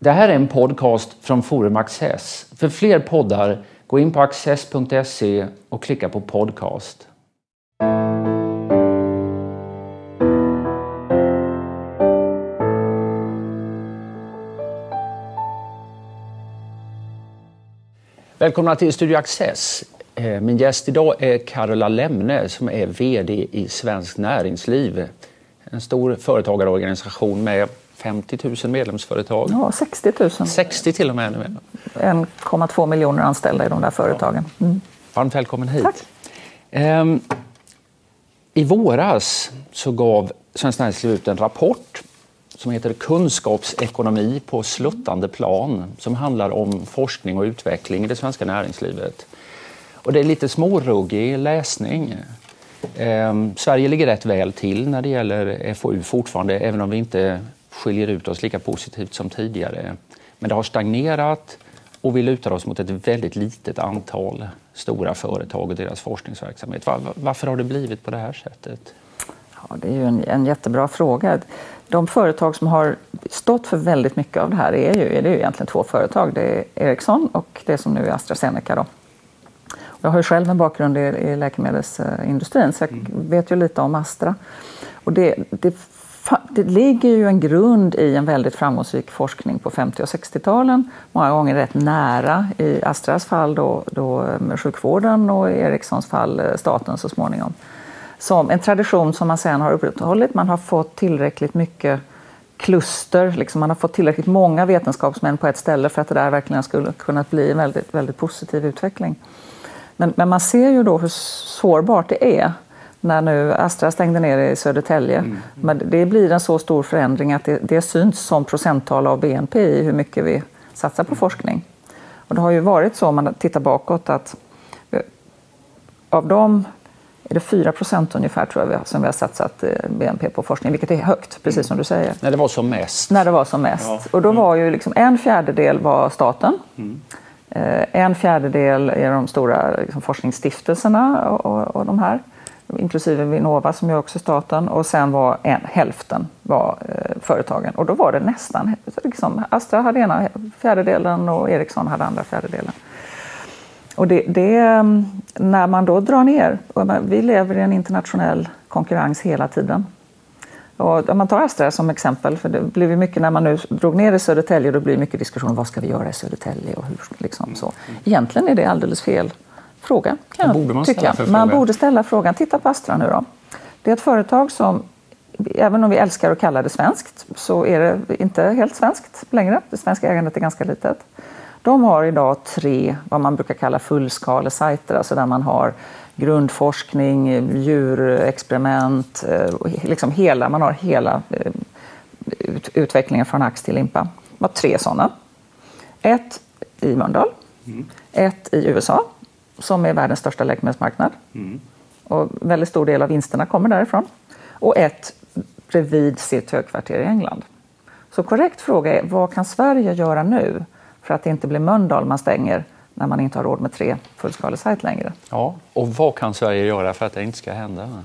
Det här är en podcast från Forum Access. För fler poddar, gå in på access.se och klicka på podcast. Välkomna till Studio Access. Eh, min gäst idag är Carola Lemne som är VD i Svenskt Näringsliv. En stor företagarorganisation med 50 000 medlemsföretag. Ja, 60 000. 60 till och med. 1,2 miljoner anställda i de där företagen. Mm. Varmt välkommen hit. Tack. Ehm, I våras så gav Svenskt Näringsliv ut en rapport som heter Kunskapsekonomi på sluttande plan som handlar om forskning och utveckling i det svenska näringslivet. Och det är lite småruggig läsning. Eh, Sverige ligger rätt väl till när det gäller FoU fortfarande, även om vi inte skiljer ut oss lika positivt som tidigare. Men det har stagnerat och vi lutar oss mot ett väldigt litet antal stora företag och deras forskningsverksamhet. Var, varför har det blivit på det här sättet? Ja, det är ju en, en jättebra fråga. De företag som har stått för väldigt mycket av det här är ju, är det ju egentligen två företag. Det är Ericsson och det som nu är AstraZeneca. Då. Jag har ju själv en bakgrund i, i läkemedelsindustrin så jag mm. vet ju lite om Astra. Och det, det, det ligger ju en grund i en väldigt framgångsrik forskning på 50 och 60-talen. Många gånger rätt nära, i Astras fall då, då eh, sjukvården och i Ericssons fall eh, staten så småningom som en tradition som man sen har upprätthållit. Man har fått tillräckligt mycket kluster, liksom man har fått tillräckligt många vetenskapsmän på ett ställe för att det där verkligen skulle kunna bli en väldigt, väldigt positiv utveckling. Men, men, man ser ju då hur sårbart det är när nu Astra stängde ner i Södertälje. Mm. Men det blir en så stor förändring att det, det syns som procenttal av BNP i hur mycket vi satsar på forskning. Och det har ju varit så om man tittar bakåt att av de är det 4 procent ungefär tror jag som vi har satsat eh, BNP på forskning, vilket är högt, precis som du säger. När det var som mest. När det var som mest. Ja. Och då var ju liksom en fjärdedel var staten. Mm. Eh, en fjärdedel är de stora liksom, forskningsstiftelserna och, och, och, de här, inklusive Vinnova som är också staten. Och sen var en, hälften var eh, företagen. Och då var det nästan, liksom, Astra hade ena fjärdedelen och Ericsson hade andra fjärdedelen. Och det, det, mm, när man då drar ner, vi lever i en internationell konkurrens hela tiden. Och om man tar Astra som exempel, för det blev mycket när man nu drog ner i Södertälje, då blir det mycket diskussion vad ska vi göra i Södertälje och hur liksom så. Egentligen är det alldeles fel fråga, kan borde man tycka. Ställa man borde ställa frågan. Titta på Astra nu då. Det är ett företag som, även om vi älskar att kalla det svenskt, så är det inte helt svenskt längre. Det svenska ägandet är ganska litet. De har idag tre, vad man brukar kalla fullskalesajter, alltså där man har grundforskning, djurexperiment, eh, liksom hela, man har hela eh, utvecklingen från ax till limpa. Det var tre sådana. Ett i Mölndal, mm. ett i USA, som är världens största läkemedelsmarknad. Mm. Och väldigt stor del av vinsterna kommer därifrån. Och ett bredvid sitt högkvarter i England. Så korrekt fråga är, vad kan Sverige göra nu för att det inte blir Mölndal man stänger när man inte har råd med tre fullskalesajt längre. Ja, och vad kan Sverige göra för att det inte ska hända?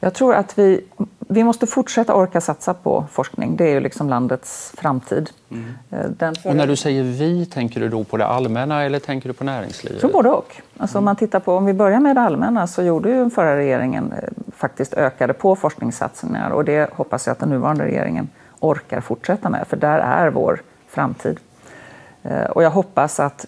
Jag tror att vi, vi måste fortsätta orka satsa på forskning. Det är ju liksom landets framtid. Mm. Eh, och när du säger vi, tänker du då på det allmänna eller tänker du på näringslivet? Jag tror både och. Alltså mm. om, man tittar på, om vi börjar med det allmänna så gjorde ju den förra regeringen eh, faktiskt ökade på forskningssatsningar och det hoppas jag att den nuvarande regeringen orkar fortsätta med för där är vår framtid. Eh, och jag hoppas att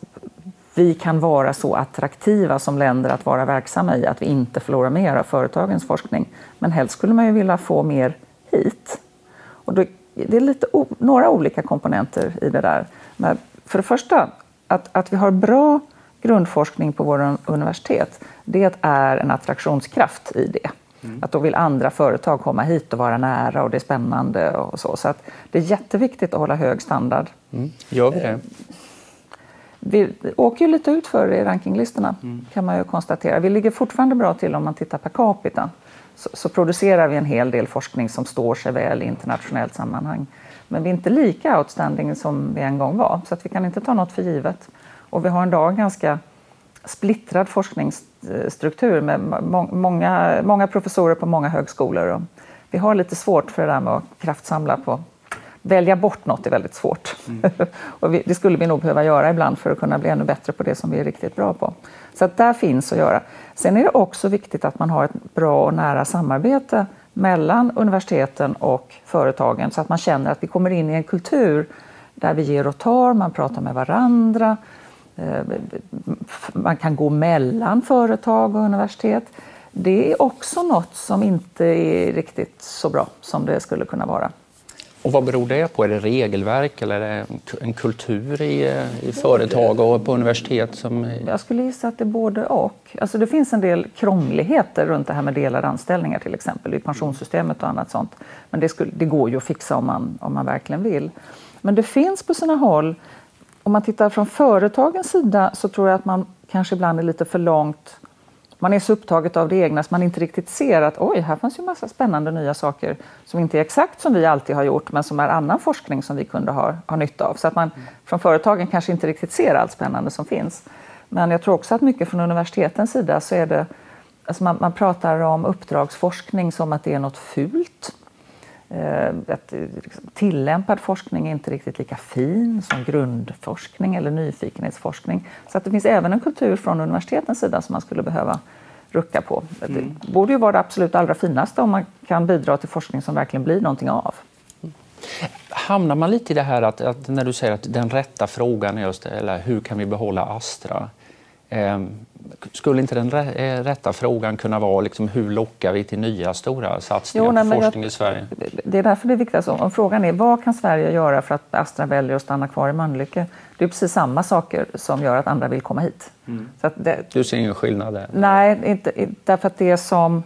vi kan vara så attraktiva som länder att vara verksamma i att vi inte förlorar mer av företagens forskning. Men helst skulle man ju vilja få mer hit. Och det är lite, några olika komponenter i det där. Men för det första, att, att vi har bra grundforskning på våra universitet, det är en attraktionskraft i det. Mm. Att då vill andra företag komma hit och vara nära och det är spännande och så. Så att det är jätteviktigt att hålla hög standard. Mm. Gör vi det? Vi åker ju lite ut för i rankinglistorna mm. kan man ju konstatera. Vi ligger fortfarande bra till om man tittar per capita. Så, så, producerar vi en hel del forskning som står sig väl i internationellt sammanhang. Men vi är inte lika outstanding som vi en gång var, så att vi kan inte ta något för givet. Och vi har en dag ganska splittrad forskningsstruktur med många, många professorer på många högskolor. Och vi har lite svårt för det där med att kraftsamla på välja bort något är väldigt svårt. Mm. och vi, det skulle vi nog behöva göra ibland för att kunna bli ännu bättre på det som vi är riktigt bra på. Så att där finns att göra. Sen är det också viktigt att man har ett bra och nära samarbete mellan universiteten och företagen så att man känner att vi kommer in i en kultur där vi ger och tar, man pratar med varandra, eh, man kan gå mellan företag och universitet. Det är också något som inte är riktigt så bra som det skulle kunna vara. Och vad beror det på? Är det regelverk eller är det en kultur i, eh, i företag och på universitet? Som... Jag skulle gissa att det är både och. Alltså det finns en del krångligheter runt det här med delade anställningar till exempel i pensionssystemet och annat sånt. Men det, skulle, det går ju att fixa om man, om man verkligen vill. Men det finns på sina håll, om man tittar från företagens sida så tror jag att man kanske ibland är lite för långt man är så upptaget av det egna så man inte riktigt ser att oj, här fanns ju massa spännande nya saker som inte är exakt som vi alltid har gjort men som är annan forskning som vi kunde ha, ha nytta av. Så att man från företagen kanske inte riktigt ser allt spännande som finns. Men jag tror också att mycket från universitetens sida så är det, alltså man, man pratar om uppdragsforskning som att det är något fult. Eh, att liksom, tillämpad forskning är inte riktigt lika fin som grundforskning eller nyfikenhetsforskning. Så att det finns även en kultur från universitetens sida som man skulle behöva rucka på. Mm. Det borde ju vara det absolut allra finaste om man kan bidra till forskning som verkligen blir någonting av. Hamnar man lite i det här att, att när du säger att den rätta frågan är just eller hur kan vi behålla Astra? Ehm, skulle inte den eh, rätta frågan kunna vara liksom, hur lockar vi till nya stora satsningar jo, nej, på forskning jag, i Sverige? Det är därför det är viktigt. Alltså, om frågan är vad kan Sverige göra för att Astra väljer att stanna kvar i Mölnlycke? Det är precis samma saker som gör att andra vill komma hit. Mm. Det, du ser ingen skillnad där? Nej, inte, därför att det som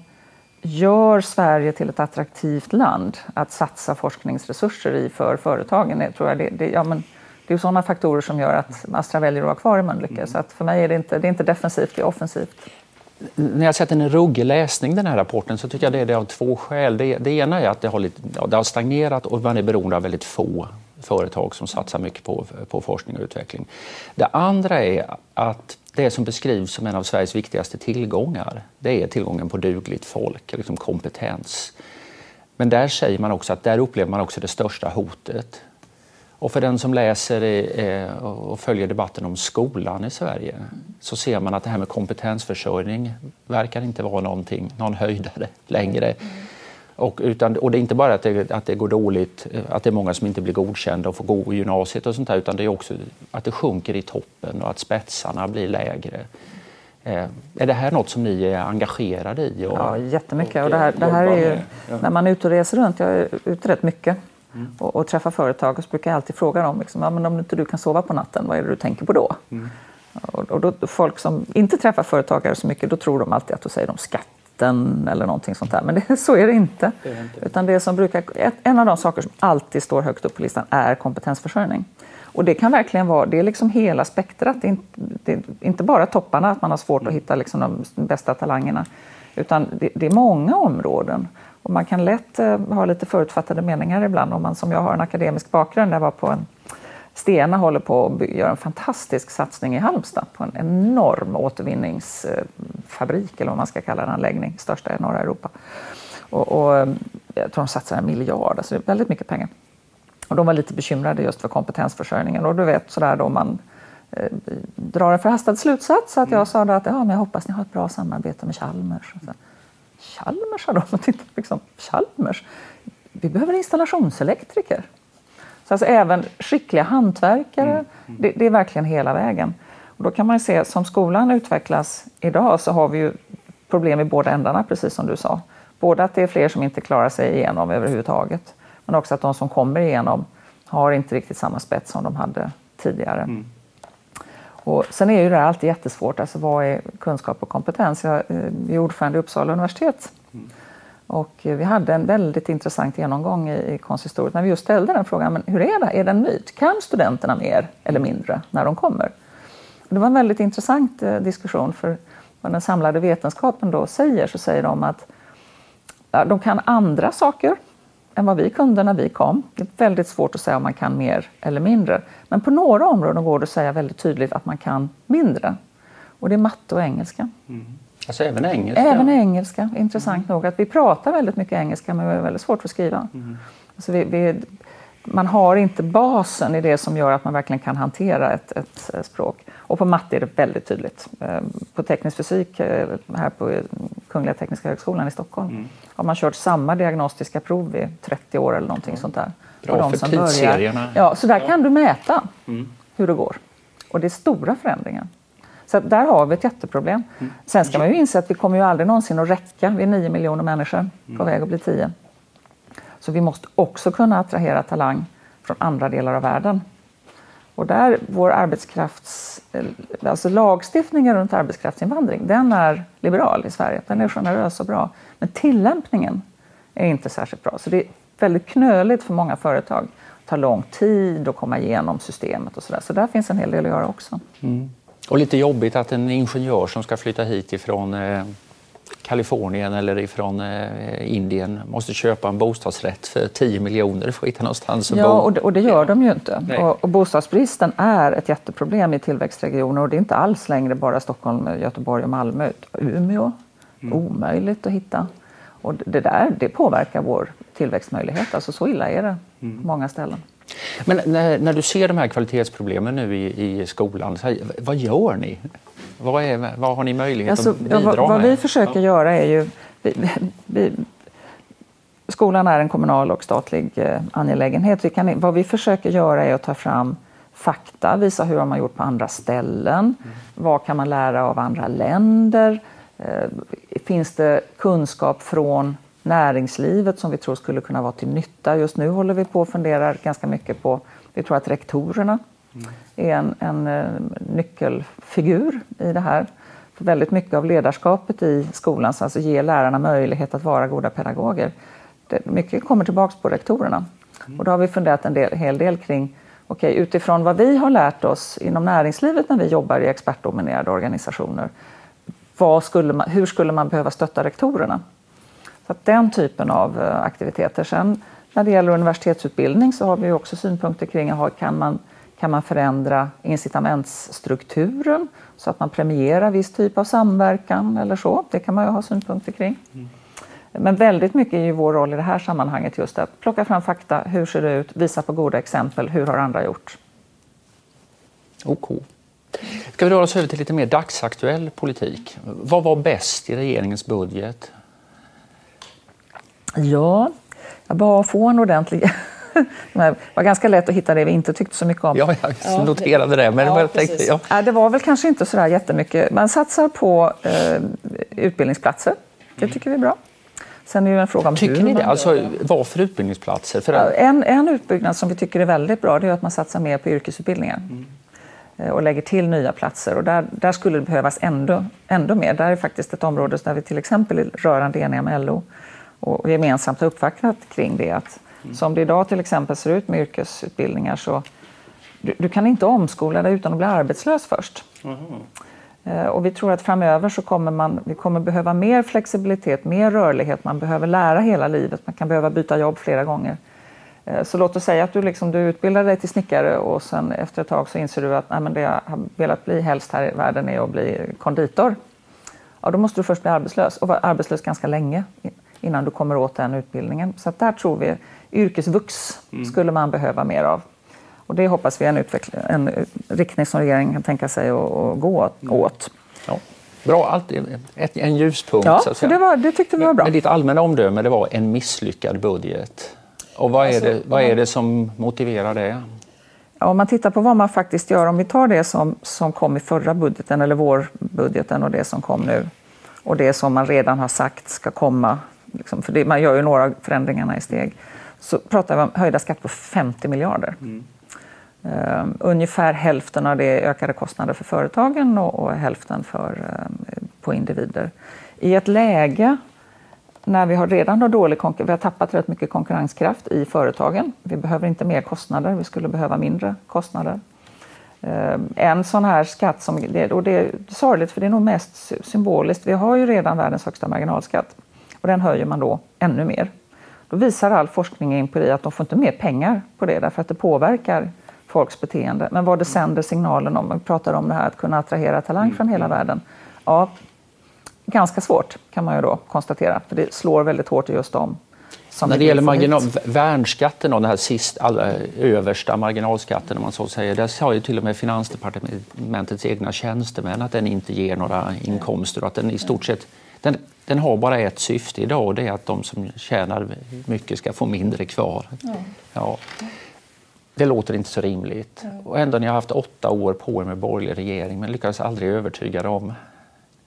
gör Sverige till ett attraktivt land att satsa forskningsresurser i för företagen, tror jag det, det ja, men, det är sådana faktorer som gör att Astra väljer att vara kvar i Mölnlycke. Mm. Så att för mig är det, inte, det är inte defensivt, det är offensivt. När jag sett en ruggig läsning den här rapporten så tycker jag det är det av två skäl. Det, det ena är att det har, lite, det har stagnerat och man är beroende av väldigt få företag som satsar mycket på, på forskning och utveckling. Det andra är att det som beskrivs som en av Sveriges viktigaste tillgångar, det är tillgången på dugligt folk, liksom kompetens. Men där säger man också att där upplever man också det största hotet. Och för den som läser eh, och följer debatten om skolan i Sverige så ser man att det här med kompetensförsörjning verkar inte vara någonting, någon höjdare längre. Och, utan, och det är inte bara att det, att det går dåligt, att det är många som inte blir godkända och får gå i gymnasiet och sånt där, utan det är också att det sjunker i toppen och att spetsarna blir lägre. Eh, är det här något som ni är engagerade i? Och, ja, jättemycket. Och det här, det här är ju, när man är ute och reser runt, jag är ute rätt mycket, mm. och, och träffar företag och så brukar jag alltid fråga dem liksom, ja, men om inte du kan sova på natten, vad är det du tänker på då? Mm. Och, och då, folk som inte träffar företagare så mycket, då tror de alltid att då säger de skatten eller någonting sånt där. Men det, så är det inte. Det är inte. Utan det som brukar, en av de saker som alltid står högt upp på listan är kompetensförsörjning. Och det kan verkligen vara, det är liksom hela spektrat. Det är inte, det är inte bara topparna, att man har svårt att hitta liksom de bästa talangerna. Utan det, det är många områden. Och man kan lätt eh, ha lite förutfattade meningar ibland om man som jag har en akademisk bakgrund. Jag var på en Stena håller på att göra en fantastisk satsning i Halmstad på en enorm återvinningsfabrik eller vad man ska kalla det, anläggning, största i norra Europa. Och, och eh, jag tror de satsar en miljard, alltså det är väldigt mycket pengar. Och de var lite bekymrade just för kompetensförsörjningen och du vet sådär då man eh, drar en förhastad slutsats så att jag mm. sa att ja, men jag hoppas ni har ett bra samarbete med Chalmers. Så, Chalmers sa de liksom, Chalmers? Vi behöver installationselektriker. Så alltså även skickliga hantverkare, mm. Mm. Det, det, är verkligen hela vägen. Och då kan man se, som skolan utvecklas idag så har vi ju problem i båda ändarna, precis som du sa. Både att det är fler som inte klarar sig igenom överhuvudtaget, men också att de som kommer igenom har inte riktigt samma spets som de hade tidigare. Mm. Och sen är ju det alltid jättesvårt. Alltså vad är kunskap och kompetens? Jag är eh, ordförande i Uppsala universitet. Mm. Och vi hade en väldigt intressant genomgång i, i konsistoriet när vi just ställde den frågan. Men hur är det? Är det en myt? Kan studenterna mer eller mindre när de kommer? Det var en väldigt intressant eh, diskussion för vad den samlade vetenskapen då säger så säger de att ja, de kan andra saker än vad vi kunde när vi kom. Det är väldigt svårt att säga om man kan mer eller mindre. Men på några områden går det att säga väldigt tydligt att man kan mindre. Och det är matte och engelska. Mm. Alltså även engelska? Även engelska, intressant mm. nog. Att vi pratar väldigt mycket engelska men vi har väldigt svårt att skriva. Mm. Alltså vi, vi, man har inte basen i det som gör att man verkligen kan hantera ett, ett språk. Och på matte är det väldigt tydligt. Eh, på teknisk fysik eh, här på Kungliga Tekniska Högskolan i Stockholm mm. har man kört samma diagnostiska prov i 30 år eller någonting mm. sånt där. Bra för tidsserierna. Ja, så där ja. kan du mäta mm. hur det går. Och det är stora förändringar. Så där har vi ett jätteproblem. Mm. Sen ska man ju inse att vi kommer ju aldrig någonsin att räcka. Vi är 9 miljoner människor på mm. väg att bli 10. Så vi måste också kunna attrahera talang från andra delar av världen. Och där vår arbetskrafts, eh, alltså lagstiftningen runt arbetskraftsinvandring, den är liberal i Sverige. Den är generös och bra. Men tillämpningen är inte särskilt bra. Så det är väldigt knöligt för många företag. Det tar lång tid att komma igenom systemet och sådär. Så där finns en hel del att göra också. Mm. Och lite jobbigt att en ingenjör som ska flytta hit ifrån eh, Kalifornien eller ifrån eh, Indien måste köpa en bostadsrätt för 10 miljoner för att hitta någonstans att ja, bo. Och det, och det gör de ju inte. Och, och, bostadsbristen är ett jätteproblem i tillväxtregioner och det är inte alls längre bara Stockholm, Göteborg och Malmö. Umeå, mm. omöjligt att hitta. Och det där det påverkar vår tillväxtmöjlighet. Alltså så illa är det mm. på många ställen. Men när, när, du ser de här kvalitetsproblemen nu i, i skolan, här, vad gör ni? Vad, är, vad har ni möjlighet alltså, att bidra vad, med? Vad vi försöker göra är ju... Vi, vi, skolan är en kommunal och statlig eh, angelägenhet. Vi kan, vad vi försöker göra är att ta fram fakta, visa hur har man gjort på andra ställen. Mm. Vad kan man lära av andra länder? Eh, finns det kunskap från näringslivet som vi tror skulle kunna vara till nytta? Just nu håller vi på och funderar ganska mycket på, vi tror att rektorerna. Är en, en, eh, nyckelfigur i det här. För väldigt mycket av ledarskapet i skolan, alltså ge lärarna möjlighet att vara goda pedagoger, det, mycket kommer tillbaka på rektorerna. Mm. Och då har vi funderat en del, hel del kring okay, utifrån vad vi har lärt oss inom näringslivet när vi jobbar i expertdominerade organisationer. Skulle man, hur skulle man behöva stötta rektorerna? Så att den typen av eh, aktiviteter. Sen när det gäller universitetsutbildning så har vi också synpunkter kring kan man, kan man förändra incitamentsstrukturen så att man premierar viss typ av samverkan eller så. Det kan man ju ha synpunkter kring. Mm. Men väldigt mycket är ju vår roll i det här sammanhanget just att plocka fram fakta. Hur ser det ut? Visa på goda exempel. Hur har andra gjort? OK. Ska vi röra oss över till lite mer dagsaktuell politik? Vad var bäst i regeringens budget? Ja, jag bad att få en ordentlig... Det var ganska lätt att hitta det vi inte tyckte så mycket om. Ja, jag noterade det. Men ja, jag tänkte, ja. Ja, det var väl kanske inte så där jättemycket. Man satsar på eh, utbildningsplatser. Det tycker vi är bra. Sen är det en fråga om tycker hur ni det? Alltså, vad för utbildningsplatser? För en, en utbyggnad som vi tycker är väldigt bra det är att man satsar mer på yrkesutbildningar. Mm. Eh, och lägger till nya platser. Och där, där skulle det behövas ändå, ändå mer. Där är faktiskt ett område där vi till exempel är rörande eniga med LO och gemensamt har uppvaktat kring det. Att mm. Som det idag till exempel ser ut med yrkesutbildningar så du, du kan inte omskola dig utan att bli arbetslös först. Mm. Och vi tror att framöver så kommer man, vi kommer behöva mer flexibilitet, mer rörlighet. Man behöver lära hela livet. Man kan behöva byta jobb flera gånger. Eh, så låt oss säga att du, liksom, du utbildar dig till snickare och sen efter ett tag så inser du att Nej, men det jag har velat bli helst här i världen är att bli konditor. Ja, då måste du först bli arbetslös och vara arbetslös ganska länge innan du kommer åt den utbildningen. Så där tror vi yrkesvux mm. skulle man behöva mer av. Och det hoppas vi är en, en riktning som regeringen kan tänka sig att, att gå mm. åt. Ja. Bra, alltid ett, en ljuspunkt. Ja, så, så det, var, det tyckte vi var bra. Men ditt allmänna omdöme det var en misslyckad budget. Och vad är, alltså, det, vad är det som motiverar det? Om man tittar på vad man faktiskt gör, om vi tar det som, som kom i förra budgeten eller vårbudgeten och det som kom nu och det som man redan har sagt ska komma liksom, för det, man gör ju några förändringarna i steg, så pratar vi om höjda skatter på 50 miljarder. Mm. Uh, ungefär hälften av det är ökade kostnader för företagen och, och hälften för, uh, på individer. I ett läge när vi har redan har dålig vi har tappat rätt mycket konkurrenskraft i företagen. Vi behöver inte mer kostnader, vi skulle behöva mindre kostnader. Uh, en sån här skatt, som, och det är sorgligt för det är nog mest symboliskt, vi har ju redan världens högsta marginalskatt och den höjer man då ännu mer. Då visar all forskning in på det att de får inte mer pengar på det därför att det påverkar folks beteende. Men vad det sänder signalen om, vi pratar om det här att kunna attrahera talang från hela mm. världen. Ja, ganska svårt kan man ju då konstatera, för det slår väldigt hårt i just dem. När det gäller marginal, värnskatten, och den här sist, allra, översta marginalskatten, om man så säger, där sa ju till och med Finansdepartementets egna tjänstemän att den inte ger några inkomster och att den i stort sett den, den har bara ett syfte idag och det är att de som tjänar mycket ska få mindre kvar. Ja. ja. Det låter inte så rimligt. Och ändå ni har haft åtta år på er med borgerlig regering men lyckades aldrig övertyga dem.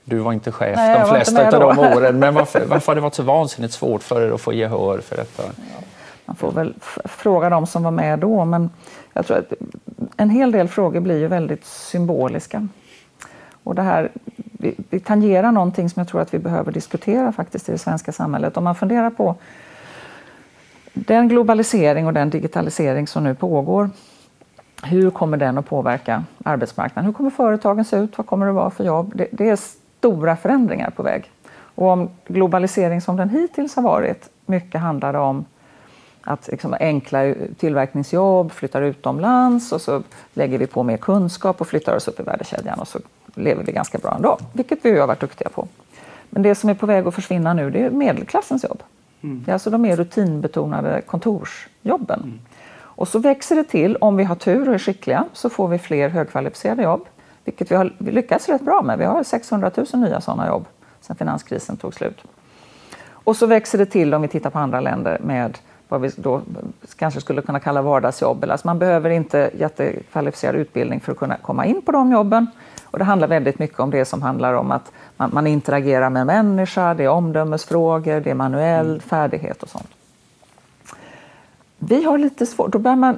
Du var inte chef Nej, de flesta av de åren, men varför, varför har det varit så vansinnigt svårt för er att få gehör för detta? Ja. Man får väl fråga dem som var med då, men jag tror att en hel del frågor blir ju väldigt symboliska. Och det här, vi, vi tangerar någonting som jag tror att vi behöver diskutera faktiskt i det svenska samhället. Om man funderar på den globalisering och den digitalisering som nu pågår, hur kommer den att påverka arbetsmarknaden? Hur kommer företagen se ut? Vad kommer det vara för jobb? Det, det är stora förändringar på väg. Och om globalisering som den hittills har varit mycket handlade om att liksom enkla tillverkningsjobb flyttar utomlands och så lägger vi på mer kunskap och flyttar oss upp i värdekedjan och så lever vi ganska bra ändå, vilket vi har varit duktiga på. Men det som är på väg att försvinna nu det är medelklassens jobb. Mm. Det är alltså de mer rutinbetonade kontorsjobben. Mm. Och så växer det till, om vi har tur och är skickliga, så får vi fler högkvalificerade jobb, vilket vi har lyckats rätt bra med. Vi har 600 000 nya sådana jobb sedan finanskrisen tog slut. Och så växer det till om vi tittar på andra länder med vad vi då kanske skulle kunna kalla vardagsjobb. Alltså man behöver inte jättekvalificerad utbildning för att kunna komma in på de jobben. Och det handlar väldigt mycket om det som handlar om att man, man interagerar med människa, det är omdömesfrågor, det är manuell mm. färdighet och sånt. Vi har lite svårt, då börjar man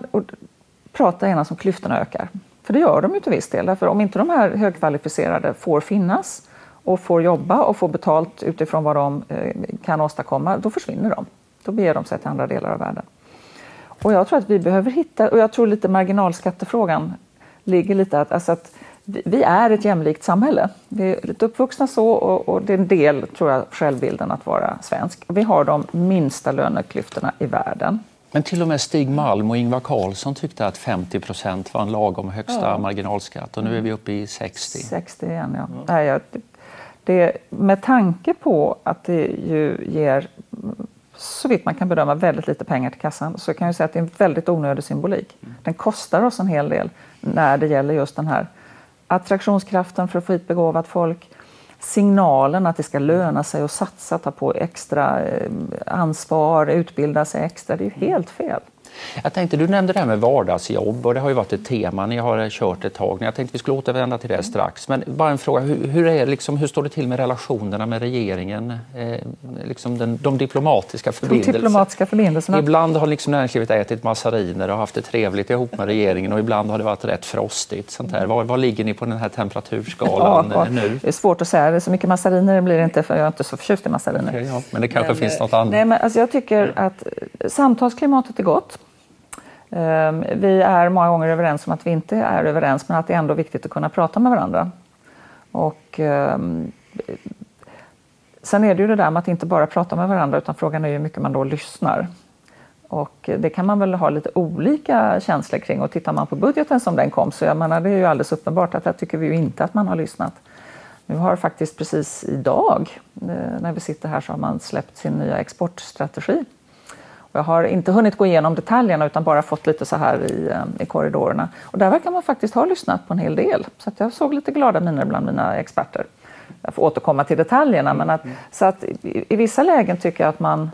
prata genast om klyftorna ökar. För det gör de ju till viss del, därför om inte de här högkvalificerade får finnas och får jobba och få betalt utifrån vad de eh, kan åstadkomma, då försvinner de. Då beger de sig till andra delar av världen. Och jag tror att vi behöver hitta, och jag tror lite marginalskattefrågan ligger lite att, alltså att vi är ett jämlikt samhälle. Vi är lite uppvuxna så och, och det är en del, tror jag, självbilden att vara svensk. Vi har de minsta löneklyftorna i världen. Men till och med Stig Malm och Ingvar Carlsson tyckte att 50 procent var en lagom högsta ja. marginalskatt och nu är vi uppe i 60. 60 igen, ja. ja. Nej, jag, det, med tanke på att det ju ger så vitt man kan bedöma väldigt lite pengar till kassan så kan jag säga att det är en väldigt onödig symbolik. Mm. Den kostar oss en hel del när det gäller just den här attraktionskraften för att få hit begåvat folk, signalen att det ska löna sig att satsa, ta på extra eh, ansvar, utbilda sig extra. Det är ju helt fel. Jag tänkte, du nämnde det här med vardagsjobb och det har ju varit ett tema ni har kört ett tag. Jag tänkte vi skulle återvända till det strax. Men bara en fråga, hur, hur är, liksom, hur står det till med relationerna med regeringen? Eh, liksom den, de diplomatiska förbindelserna? De diplomatiska förbindelserna. Ibland har liksom näringslivet ätit massariner och haft det trevligt ihop med regeringen och ibland har det varit rätt frostigt. Sånt där. Var, var ligger ni på den här temperaturskalan ja, nu? Det är svårt att säga, det är så mycket massariner blir det inte för jag är inte så förtjust i massariner. Okay, ja, men det kanske men, finns något annat? Nej, men alltså jag tycker att samtalsklimatet är gott. Ehm, vi är många gånger överens om att vi inte är överens men att det är ändå viktigt att kunna prata med varandra. Och, ehm, sen är det ju det där med att inte bara prata med varandra utan frågan är hur mycket man då lyssnar. Och det kan man väl ha lite olika känslor kring och tittar man på budgeten som den kom så jag menar, det är ju alldeles uppenbart att där tycker vi ju inte att man har lyssnat. Nu har faktiskt precis idag eh, när vi sitter här så har man släppt sin nya exportstrategi jag har inte hunnit gå igenom detaljerna utan bara fått lite så här i, eh, i korridorerna. Och där verkar man faktiskt ha lyssnat på en hel del. Så att jag såg lite glada miner bland mina experter. Jag får återkomma till detaljerna. Men att, så att i, i vissa lägen tycker jag att man,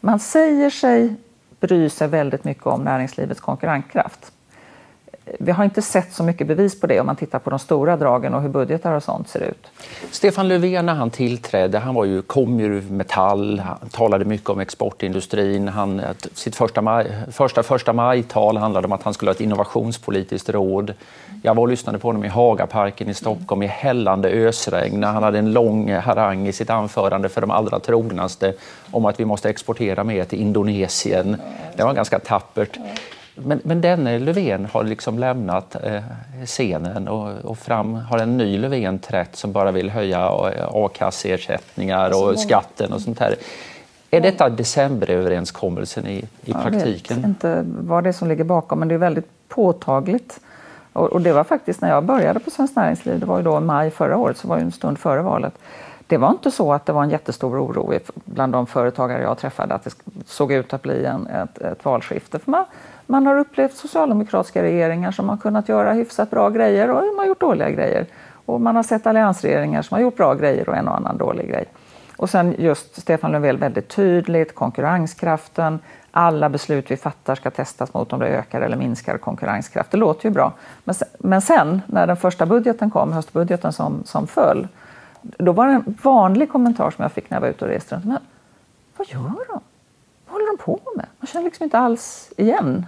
man säger sig bry sig väldigt mycket om näringslivets konkurrenskraft vi har inte sett så mycket bevis på det om man tittar på de stora dragen och hur budgetar och sånt ser ut. Stefan Löfven när han tillträdde, han var ju, kom ju Metall, han talade mycket om exportindustrin. Han, sitt första, maj, första första maj-tal handlade om att han skulle ha ett innovationspolitiskt råd. Jag var och lyssnade på honom i Hagaparken i Stockholm i hällande ösregn när han hade en lång harang i sitt anförande för de allra trognaste om att vi måste exportera mer till Indonesien. Det var ganska tappert. Men, men denne Löfven har liksom lämnat eh, scenen och, och, fram har en ny Löfven trätt som bara vill höja a-kasseersättningar och skatten och sånt här. Är detta decemberöverenskommelsen i, i praktiken? Jag vet inte vad det är som ligger bakom, men det är väldigt påtagligt. Och, och det var faktiskt när jag började på Svenskt Näringsliv, det var ju då maj förra året, så var ju en stund före valet. det var inte så att det var en jättestor oro bland de företagare jag träffade att det såg ut att bli en, ett, ett valskifte. För man, man har upplevt socialdemokratiska regeringar som har kunnat göra hyfsat bra grejer och de har gjort dåliga grejer. Och man har sett alliansregeringar som har gjort bra grejer och en och annan dålig grej. Och sen just Stefan Löfven väldigt tydligt, konkurrenskraften, alla beslut vi fattar ska testas mot om det ökar eller minskar konkurrenskraft. Det låter ju bra. Men sen, men sen när den första budgeten kom, höstbudgeten som, som föll, då var det en vanlig kommentar som jag fick när jag var ute och reste runt. Men vad gör de? Vad håller de på med? Man känner liksom inte alls igen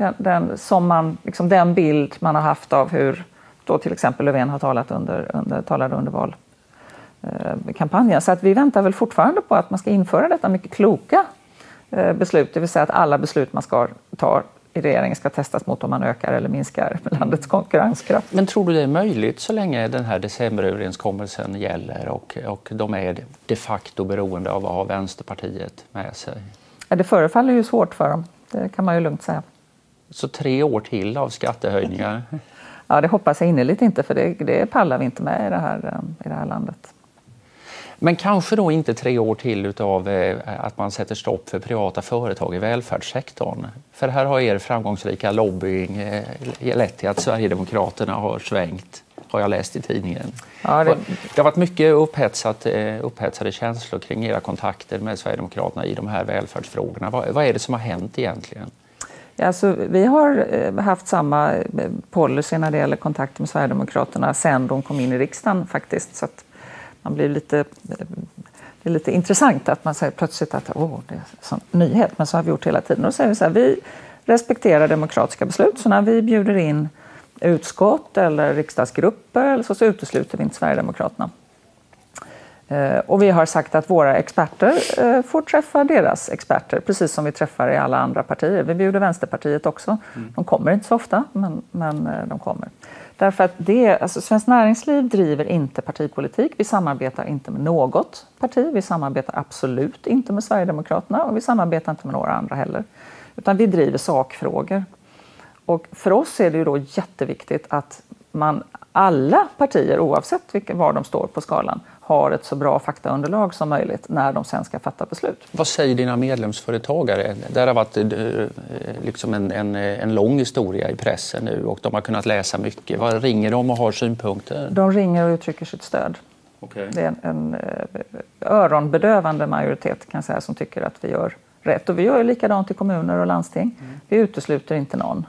den, den, som man, liksom den bild man har haft av hur då till exempel Löfven har talat under, under, talade under valkampanjen. Eh, Så att vi väntar väl fortfarande på att man ska införa detta mycket kloka eh, beslut, det vill säga att alla beslut man ska ta i regeringen ska testas mot om man ökar eller minskar landets konkurrenskraft. Men tror du det är möjligt så länge den här decemberöverenskommelsen gäller och, och de är de facto beroende av att ha Vänsterpartiet med sig? Ja, det förefaller ju svårt för dem, det kan man ju lugnt säga. Så tre år till av skattehöjningar? Ja, det hoppas jag innerligt inte, för det, det pallar vi inte med i det här, i det här landet. Men kanske då inte tre år till utav eh, att man sätter stopp för privata företag i välfärdssektorn. För här har er framgångsrika lobbying eh, lett till att Sverigedemokraterna har svängt, har jag läst i tidningen. Ja, det... det har varit mycket upphetsat, eh, upphetsade känslor kring era kontakter med Sverigedemokraterna i de här välfärdsfrågorna. Vad, vad är det som har hänt egentligen? Alltså, vi har eh, haft samma eh, policy när det gäller kontakter med Sverigedemokraterna sen de kom in i riksdagen faktiskt. Så man blir lite, eh, det är lite intressant att man säger plötsligt att åh, det är en sån nyhet, men så har vi gjort hela tiden. Och säger vi så här, vi respekterar demokratiska beslut, så när vi bjuder in utskott eller riksdagsgrupper så, så utesluter vi inte Sverigedemokraterna. Eh, och vi har sagt att våra experter eh, får träffa deras experter, precis som vi träffar i alla andra partier. Vi bjuder Vänsterpartiet också. Mm. De kommer inte så ofta, men, men eh, de kommer. Därför att det, alltså Svenskt Näringsliv driver inte partipolitik. Vi samarbetar inte med något parti. Vi samarbetar absolut inte med Sverigedemokraterna och vi samarbetar inte med några andra heller. Utan vi driver sakfrågor. Och för oss är det ju då jätteviktigt att man, alla partier, oavsett vilka, var de står på skalan, har ett så bra faktaunderlag som möjligt när de sen ska fatta beslut. Vad säger dina medlemsföretagare? Det har varit eh, liksom en, en, en lång historia i pressen nu och de har kunnat läsa mycket. Vad ringer de och har synpunkter? De ringer och uttrycker sitt stöd. Okay. Det är en, en eh, öronbedövande majoritet kan säga, som tycker att vi gör rätt. Och vi gör likadant i kommuner och landsting. Mm. Vi utesluter inte någon.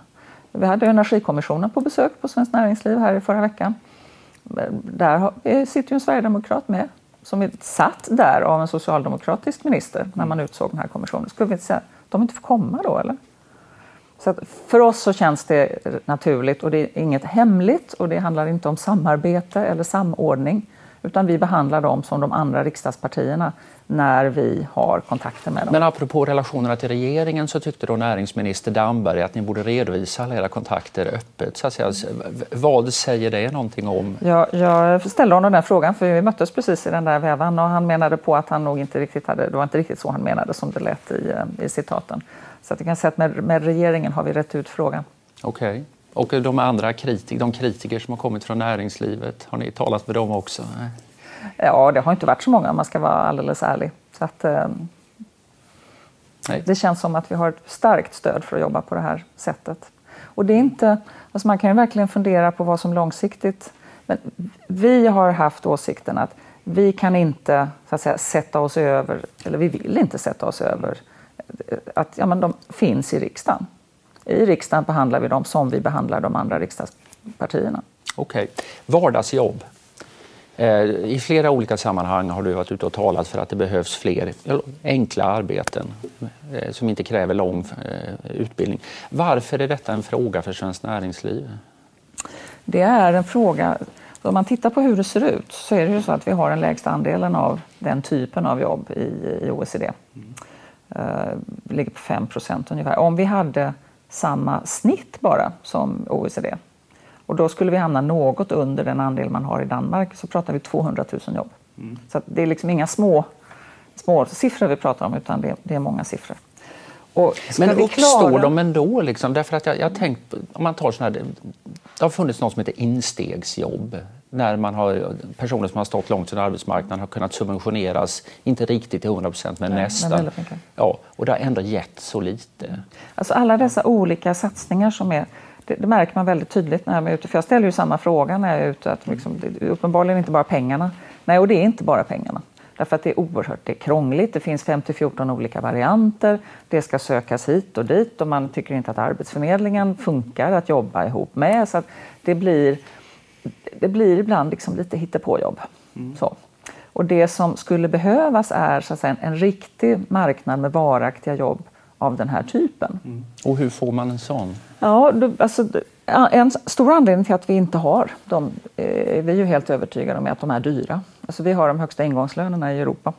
Vi hade Energikommissionen på besök på Svenskt Näringsliv här i förra veckan där sitter ju en sverigedemokrat med som är satt där av en socialdemokratisk minister när man utsåg den här kommissionen. Skulle vi inte säga att de inte får komma då eller? Så för oss så känns det naturligt och det är inget hemligt och det handlar inte om samarbete eller samordning utan vi behandlar dem som de andra riksdagspartierna när vi har kontakter med dem. Men apropå relationerna till regeringen så tyckte då näringsminister Damberg att ni borde redovisa alla era kontakter öppet. Så att säga. Vad säger det någonting om? Ja, jag ställde honom den frågan för vi möttes precis i den där vävan och han menade på att han nog inte riktigt hade, det var inte riktigt så han menade som det lät i, i citaten. Så att jag kan säga att med, med regeringen har vi rätt ut frågan. Okej. Okay. Och de andra kritik, de kritiker som har kommit från näringslivet, har ni talat med dem också? Ja, det har inte varit så många om man ska vara alldeles ärlig. Så att, eh, det känns som att vi har ett starkt stöd för att jobba på det här sättet. Och det är inte, alltså man kan ju verkligen fundera på vad som långsiktigt... Men vi har haft åsikten att vi kan inte så att säga, sätta oss över, eller vi vill inte sätta oss över, att ja, men de finns i riksdagen. I riksdagen behandlar vi dem som vi behandlar de andra riksdagspartierna. Okej. Okay. Vardagsjobb. Eh, I flera olika sammanhang har du varit ute och talat för att det behövs fler enkla arbeten eh, som inte kräver lång eh, utbildning. Varför är detta en fråga för Svenskt Näringsliv? Det är en fråga om man tittar på hur det ser ut så är det ju så att vi har den lägsta andelen av den typen av jobb i, i OECD. Mm. Vi ligger på 5 procent ungefär. Om vi hade samma snitt bara som OECD och då skulle vi hamna något under den andel man har i Danmark, så pratar vi 200 000 jobb. Mm. Så det är liksom inga små, små siffror vi pratar om, utan det, det är många siffror. Men uppstår klara... de ändå? Liksom? Därför att jag, jag tänkt, om man tar såna här, det har funnits något som heter instegsjobb när man har, personer som har stått långt från arbetsmarknaden har kunnat subventioneras, inte riktigt till 100 procent, men Nej, nästan. Men ja, och det har ändå gett så lite. Alltså alla dessa olika satsningar som är det, det, märker man väldigt tydligt när jag är ute. För jag ställer ju samma fråga när jag är ute. Att liksom, det uppenbarligen inte bara pengarna. Nej, och det är inte bara pengarna. Därför att det är oerhört det är krångligt. Det finns 5-14 olika varianter. Det ska sökas hit och dit och man tycker inte att Arbetsförmedlingen funkar att jobba ihop med. Så det, blir, det blir ibland liksom lite hittepåjobb. Mm. Så. Och det som skulle behövas är så att säga, en, riktig marknad med varaktiga jobb av den här typen. Mm. Och hur får man en sån? Ja, alltså, en stor anledning till att vi inte har dem, eh, vi är ju helt övertygade om, är att de är dyra. Alltså, vi har de högsta ingångslönerna i Europa.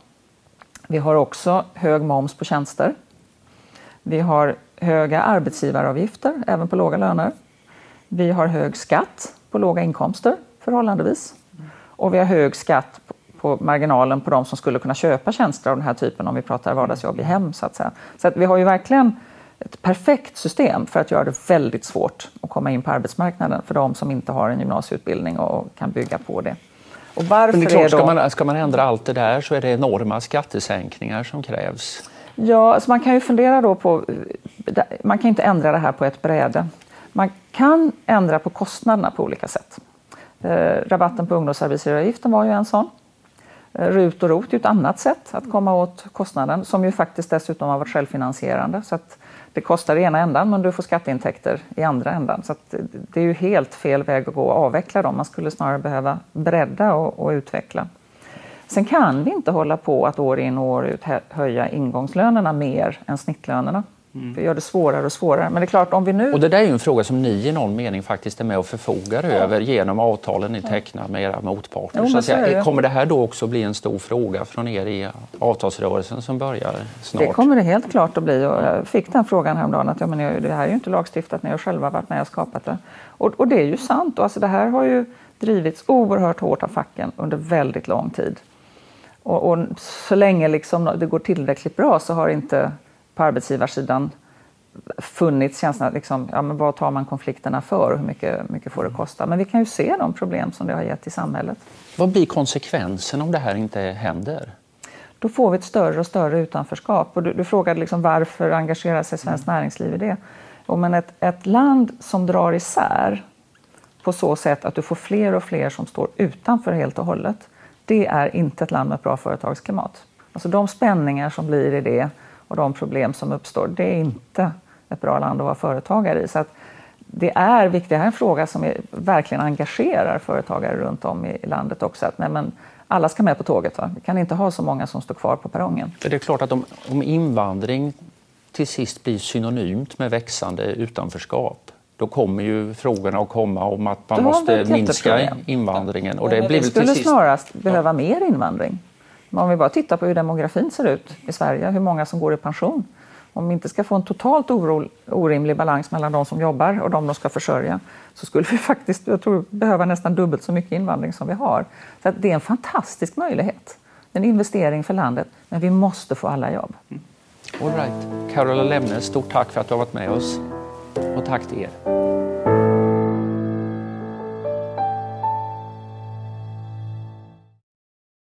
Vi har också hög moms på tjänster. Vi har höga arbetsgivaravgifter, även på låga löner. Vi har hög skatt på låga inkomster, förhållandevis. Och vi har hög skatt på marginalen på de som skulle kunna köpa tjänster av den här typen om vi pratar vardagsjobb i hem. Så att säga. Så att vi har ju verkligen ett perfekt system för att göra det väldigt svårt att komma in på arbetsmarknaden för de som inte har en gymnasieutbildning och kan bygga på det. Och varför Men det är klart, ska, man, ska man ändra allt det där så är det enorma skattesänkningar som krävs. Ja, så man kan ju fundera då på... Man kan inte ändra det här på ett bräde. Man kan ändra på kostnaderna på olika sätt. Eh, rabatten på ungdomsarbetsgivaravgiften var ju en sån. Eh, RUT och ROT är ett annat sätt att komma åt kostnaden som ju faktiskt dessutom har varit självfinansierande. Så att det kostar i ena ändan men du får skatteintäkter i andra ändan. Så det är ju helt fel väg att gå att avveckla dem. Man skulle snarare behöva bredda och, och utveckla. Sen kan vi inte hålla på att år in och år ut höja ingångslönerna mer än snittlönerna. Mm. Det gör det svårare och svårare. Men det är klart, om vi nu... Och det där är ju en fråga som ni i någon mening faktiskt är med och förfogar ja. över genom avtalen ni tecknar med era motparter. Jo, så säga, kommer det här då också bli en stor fråga från er i avtalsrörelsen som börjar snart? Det kommer det helt klart att bli. Och jag fick den frågan häromdagen att ja, men det här är ju inte lagstiftat, ni har själva varit med och skapat det. Och, och det är ju sant. Och alltså, det här har ju drivits oerhört hårt av facken under väldigt lång tid. Och, och så länge liksom det går tillräckligt bra så har inte på arbetsgivarsidan funnits känslan, liksom, ja, men vad tar man konflikterna för och hur mycket, mycket får det kosta? Men vi kan ju se de problem som det har gett i samhället. Vad blir konsekvensen om det här inte händer? Då får vi ett större och större utanförskap. Och du, du frågade liksom varför engagerar sig svenskt mm. näringsliv i det? Och men ett, ett land som drar isär på så sätt att du får fler och fler som står utanför helt och hållet, det är inte ett land med ett bra företagsklimat. Alltså de spänningar som blir i det och de problem som uppstår, det är inte ett bra land att vara företagare i. Så att det är viktigt, det här är en fråga som är, verkligen engagerar företagare runt om i landet också. Att, nej, men, alla ska med på tåget. Va? Vi kan inte ha så många som står kvar på perrongen. Det är klart att om, om invandring till sist blir synonymt med växande utanförskap då kommer ju frågorna att komma om att man måste minska invandringen. Och det blir vi skulle sist... snarast behöva ja. mer invandring. Om vi bara tittar på hur demografin ser ut i Sverige, hur många som går i pension. Om vi inte ska få en totalt oro, orimlig balans mellan de som jobbar och de som ska försörja så skulle vi faktiskt jag tror, behöva nästan dubbelt så mycket invandring som vi har. Så det är en fantastisk möjlighet. En investering för landet, men vi måste få alla jobb. Mm. All right. Carola Lemne, stort tack för att du har varit med oss. Och tack till er.